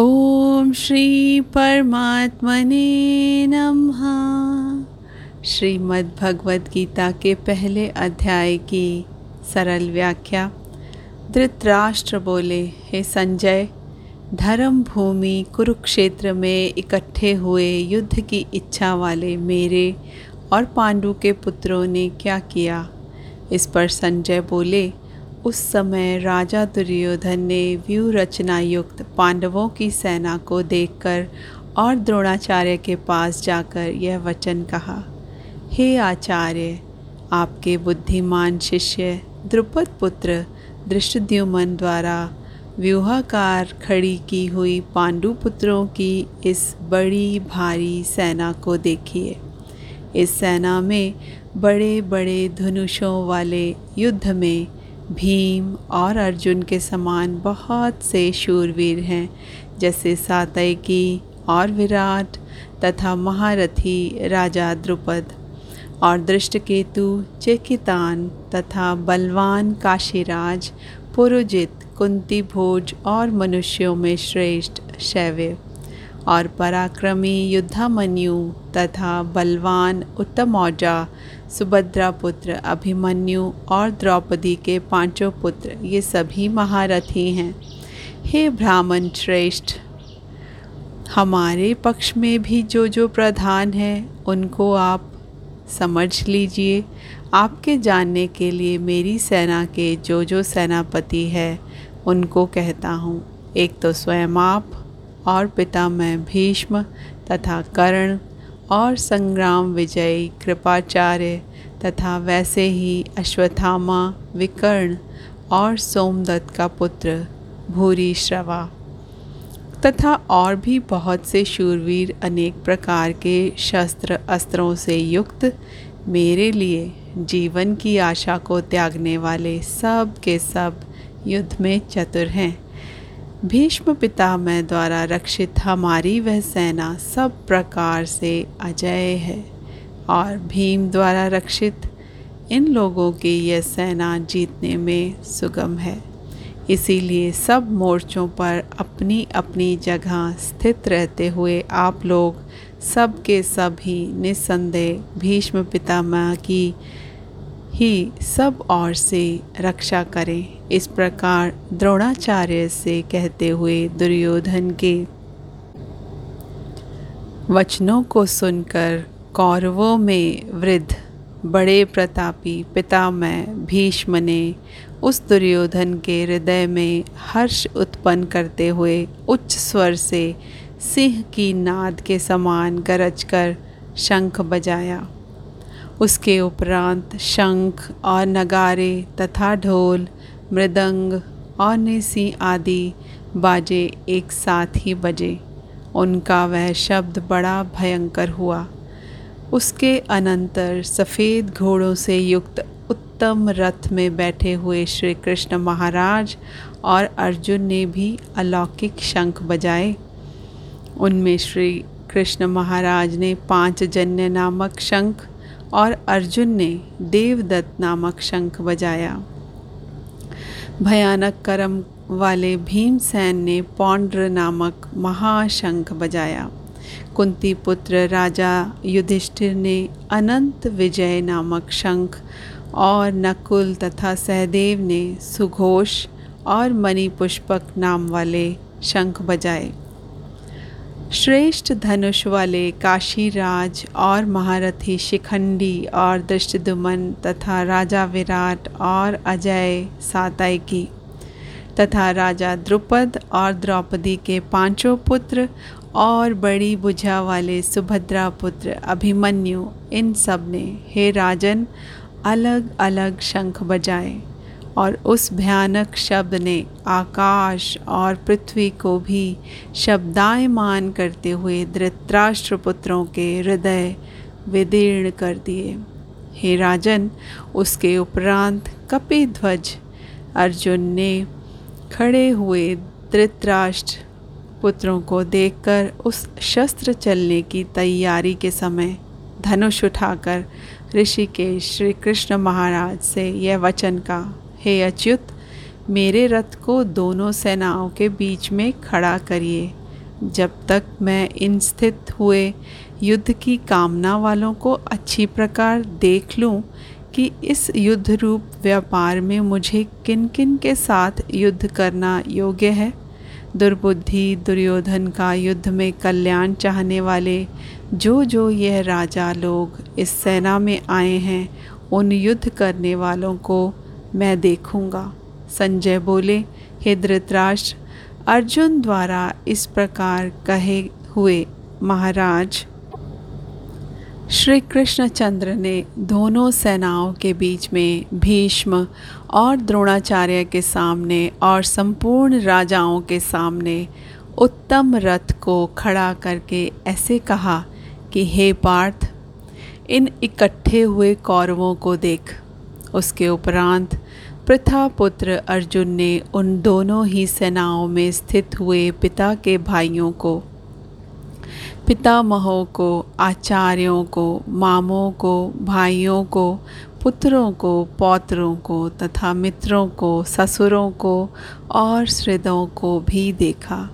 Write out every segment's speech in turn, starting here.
ओम श्री परमात्मने नमः। श्रीमद् भगवद गीता के पहले अध्याय की सरल व्याख्या। धृतराष्ट्र बोले, हे संजय धर्म भूमि कुरुक्षेत्र में इकट्ठे हुए युद्ध की इच्छा वाले मेरे और पांडु के पुत्रों ने क्या किया? इस पर संजय बोले उस समय राजा दुर्योधन ने व्यू रचना युक्त पांडवों की सेना को देखकर और द्रोणाचार्य के पास जाकर यह वचन कहा, हे आचार्य, आपके बुद्धिमान शिष्य, द्रुपद पुत्र दृष्टद्युमन द्वारा व्यूहाकार खड़ी की हुई पांडु पुत्रों की इस बड़ी भारी सेना को देखिए। इस सेना में बड़े बड़े धनुषों वाले युद्ध में भीम और अर्जुन के समान बहुत से शूरवीर हैं, जैसे सातयकी और विराट तथा महारथी राजा द्रुपद। और दृष्टकेतु चेकितान तथा बलवान काशीराज, पुरोजित कुंती भोज और मनुष्यों में श्रेष्ठ शैव्य। और पराक्रमी युद्धामन्यु तथा बलवान उत्तमौजा सुभद्रा पुत्र अभिमन्यु और द्रौपदी के पाँचों पुत्र, ये सभी महारथी हैं। हे ब्राह्मण श्रेष्ठ, हमारे पक्ष में भी जो जो प्रधान हैं, उनको आप समझ लीजिए। आपके जानने के लिए मेरी सेना के जो जो सेनापति है, उनको कहता हूँ। एक तो स्वयं आप और पिता मैं भीष्म तथा कर्ण और संग्राम विजयी कृपाचार्य तथा वैसे ही अश्वत्थामा, विकर्ण और सोमदत्त का पुत्र भूरी श्रवा तथा और भी बहुत से शूरवीर अनेक प्रकार के शस्त्र अस्त्रों से युक्त मेरे लिए जीवन की आशा को त्यागने वाले सब के सब युद्ध में चतुर हैं। भीष्म पितामह द्वारा रक्षित हमारी वह सेना सब प्रकार से अजय है और भीम द्वारा रक्षित इन लोगों की यह सेना जीतने में सुगम है। इसीलिए सब मोर्चों पर अपनी अपनी जगह स्थित रहते हुए आप लोग सब के सब ही निस्संदेह भीष्म पितामह की ही सब और से रक्षा करें। इस प्रकार द्रोणाचार्य से कहते हुए दुर्योधन के वचनों को सुनकर कौरवों में वृद्ध बड़े प्रतापी पितामह भीष्म ने उस दुर्योधन के हृदय में हर्ष उत्पन्न करते हुए उच्च स्वर से सिंह की नाद के समान गरज कर शंख बजाया। उसके उपरांत शंख और नगारे तथा ढोल, मृदंग और निसी आदि बाजे एक साथ ही बजे। उनका वह शब्द बड़ा भयंकर हुआ। उसके अनंतर सफ़ेद घोड़ों से युक्त उत्तम रथ में बैठे हुए श्री कृष्ण महाराज और अर्जुन ने भी अलौकिक शंख बजाए। उनमें श्री कृष्ण महाराज ने पाँच जन्य नामक शंख और अर्जुन ने देवदत्त नामक शंख बजाया। भयानक कर्म वाले भीमसेन ने पौंड्र नामक महाशंख बजाया। कुंती पुत्र राजा युधिष्ठिर ने अनंत विजय नामक शंख और नकुल तथा सहदेव ने सुघोष और मणिपुष्पक नाम वाले शंख बजाए। श्रेष्ठ धनुष वाले काशीराज और महारथी शिखंडी और दृष्टदुमन तथा राजा विराट और अजय सातयकी तथा राजा द्रुपद और द्रौपदी के पाँचों पुत्र और बड़ी बुझा वाले सुभद्रा पुत्र अभिमन्यु, इन सबने हे राजन अलग अलग शंख बजाए। और उस भयानक शब्द ने आकाश और पृथ्वी को भी शब्दायमान करते हुए धृतराष्ट्र पुत्रों के हृदय विदीर्ण कर दिए। हे राजन, उसके उपरांत कपिध्वज अर्जुन ने खड़े हुए धृतराष्ट्र पुत्रों को देखकर उस शस्त्र चलने की तैयारी के समय धनुष उठाकर ऋषिकेश श्री कृष्ण महाराज से यह वचन का हे अच्युत, मेरे रथ को दोनों सेनाओं के बीच में खड़ा करिए। जब तक मैं इन स्थित हुए युद्ध की कामना वालों को अच्छी प्रकार देख लूँ कि इस युद्ध रूप व्यापार में मुझे किन किन के साथ युद्ध करना योग्य है, दुर्बुद्धि, दुर्योधन का युद्ध में कल्याण चाहने वाले जो जो यह राजा लोग इस सेना में आए हैं, उन युद्ध करने वालों को मैं देखूँगा। संजय बोले, हे धृतराष्ट्र अर्जुन द्वारा इस प्रकार कहे हुए महाराज श्री कृष्णचंद्र ने दोनों सेनाओं के बीच में भीष्म और द्रोणाचार्य के सामने और संपूर्ण राजाओं के सामने उत्तम रथ को खड़ा करके ऐसे कहा कि, हे पार्थ, इन इकट्ठे हुए कौरवों को देख। उसके उपरांत प्रथा पुत्र अर्जुन ने उन दोनों ही सेनाओं में स्थित हुए पिता के भाइयों को, पितामहों को, आचार्यों को, मामों को, भाइयों को, पुत्रों को, पौत्रों को तथा मित्रों को, ससुरों को और श्रिदों को भी देखा।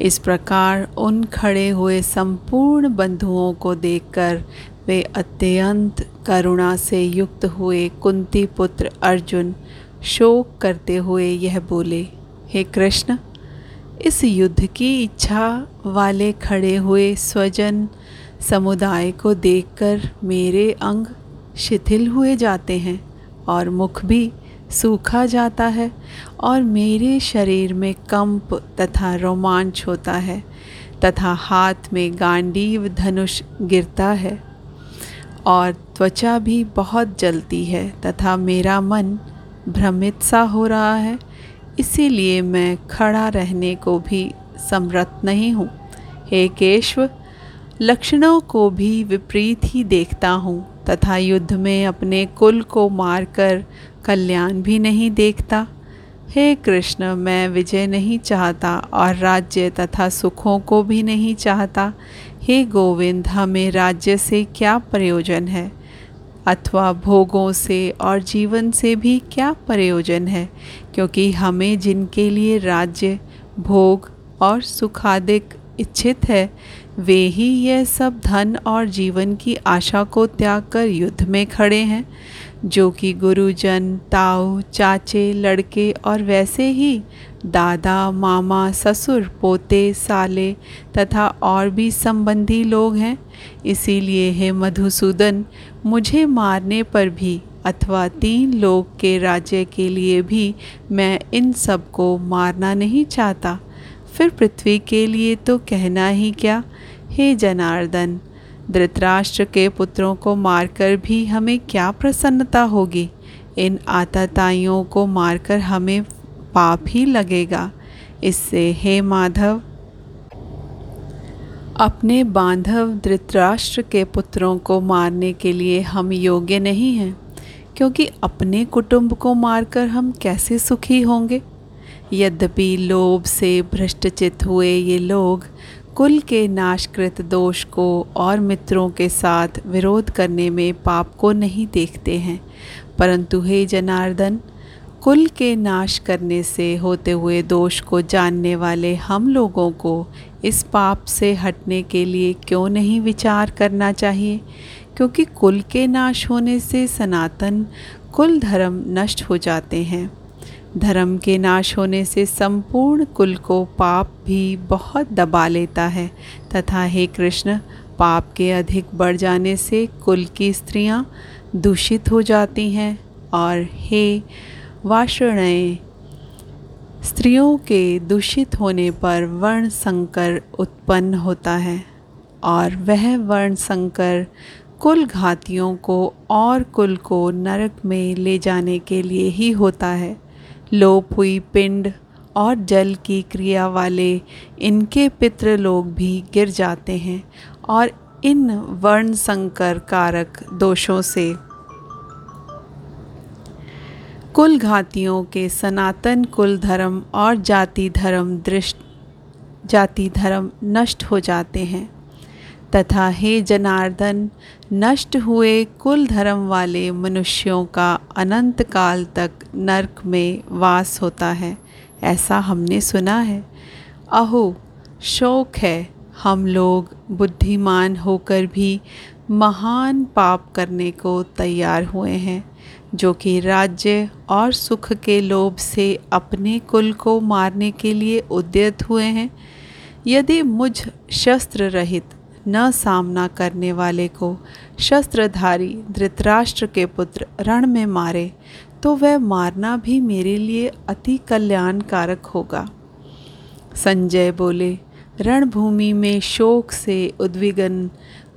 इस प्रकार उन खड़े हुए संपूर्ण बंधुओं को देखकर वे अत्यंत करुणा से युक्त हुए कुंती पुत्र अर्जुन शोक करते हुए यह बोले, हे कृष्ण, इस युद्ध की इच्छा वाले खड़े हुए स्वजन समुदाय को देखकर मेरे अंग शिथिल हुए जाते हैं और मुख भी सूखा जाता है और मेरे शरीर में कंप तथा रोमांच होता है तथा हाथ में गांडीव धनुष गिरता है। और त्वचा भी बहुत जलती है तथा मेरा मन भ्रमित सा हो रहा है, इसीलिए मैं खड़ा रहने को भी समर्थ नहीं हूँ। हे केशव, लक्षणों को भी विपरीत ही देखता हूँ तथा युद्ध में अपने कुल को मारकर कल्याण भी नहीं देखता। हे कृष्ण, मैं विजय नहीं चाहता और राज्य तथा सुखों को भी नहीं चाहता। हे गोविंद, हमें राज्य से क्या प्रयोजन है? अथवा भोगों से और जीवन से भी क्या प्रयोजन है? क्योंकि हमें जिनके लिए राज्य, भोग और सुखादिक इच्छित है वे ही यह सब धन और जीवन की आशा को त्याग कर युद्ध में खड़े हैं, जो कि गुरुजन, ताऊ, चाचे, लड़के और वैसे ही दादा, मामा, ससुर, पोते, साले तथा और भी संबंधी लोग हैं। इसीलिए हे मधुसूदन, मुझे मारने पर भी अथवा तीन लोग के राज्य के लिए भी मैं इन सबको मारना नहीं चाहता। फिर पृथ्वी के लिए तो कहना ही क्या? हे जनार्दन, धृतराष्ट्र के पुत्रों को मारकर भी हमें क्या प्रसन्नता होगी? इन आताताइयों को मारकर हमें पाप ही लगेगा। इससे हे माधव, अपने बांधव धृतराष्ट्र के पुत्रों को मारने के लिए हम योग्य नहीं हैं, क्योंकि अपने कुटुंब को मारकर हम कैसे सुखी होंगे? यद्यपि लोभ से भ्रष्टचित हुए ये लोग कुल के नाशकृत दोष को और मित्रों के साथ विरोध करने में पाप को नहीं देखते हैं। परंतु हे जनार्दन, कुल के नाश करने से होते हुए दोष को जानने वाले हम लोगों को इस पाप से हटने के लिए क्यों नहीं विचार करना चाहिए? क्योंकि कुल के नाश होने से सनातन कुल धर्म नष्ट हो जाते हैं। धर्म के नाश होने से संपूर्ण कुल को पाप भी बहुत दबा लेता है। तथा हे कृष्ण, पाप के अधिक बढ़ जाने से कुल की स्त्रियाँ दूषित हो जाती हैं और हे वाषणय स्त्रियों के दूषित होने पर वर्ण संकर उत्पन्न होता है और वह वर्ण संकर कुल घातियों को और कुल को नरक में ले जाने के लिए ही होता है। लोप हुई पिंड और जल की क्रिया वाले इनके पितृ लोग भी गिर जाते हैं और इन वर्ण संकर कारक दोषों से। कुल घातियों के सनातन कुल धर्म और जाति धर्म दृष्ट जाति धर्म नष्ट हो जाते हैं। तथा हे जनार्दन, नष्ट हुए कुल धर्म वाले मनुष्यों का अनंत काल तक नरक में वास होता है, ऐसा हमने सुना है। अहो, शोक है, हम लोग बुद्धिमान होकर भी महान पाप करने को तैयार हुए हैं, जो कि राज्य और सुख के लोभ से अपने कुल को मारने के लिए उद्यत हुए हैं। यदि मुझ शस्त्र रहित न सामना करने वाले को शस्त्रधारी धृतराष्ट्र के पुत्र रण में मारे तो वह मारना भी मेरे लिए अति कल्याणकारक होगा। संजय बोले, रणभूमि में शोक से उद्विग्न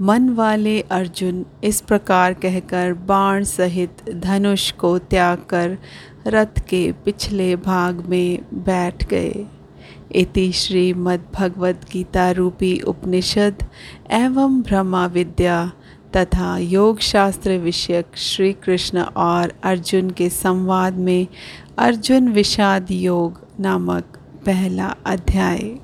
मन वाले अर्जुन इस प्रकार कहकर बाण सहित धनुष को त्याग कर रथ के पिछले भाग में बैठ गए। इति श्रीमद्भगवद गीता रूपी उपनिषद एवं ब्रह्मा विद्या तथा योग शास्त्र विषयक श्री कृष्ण और अर्जुन के संवाद में अर्जुन विषाद योग नामक पहला अध्याय।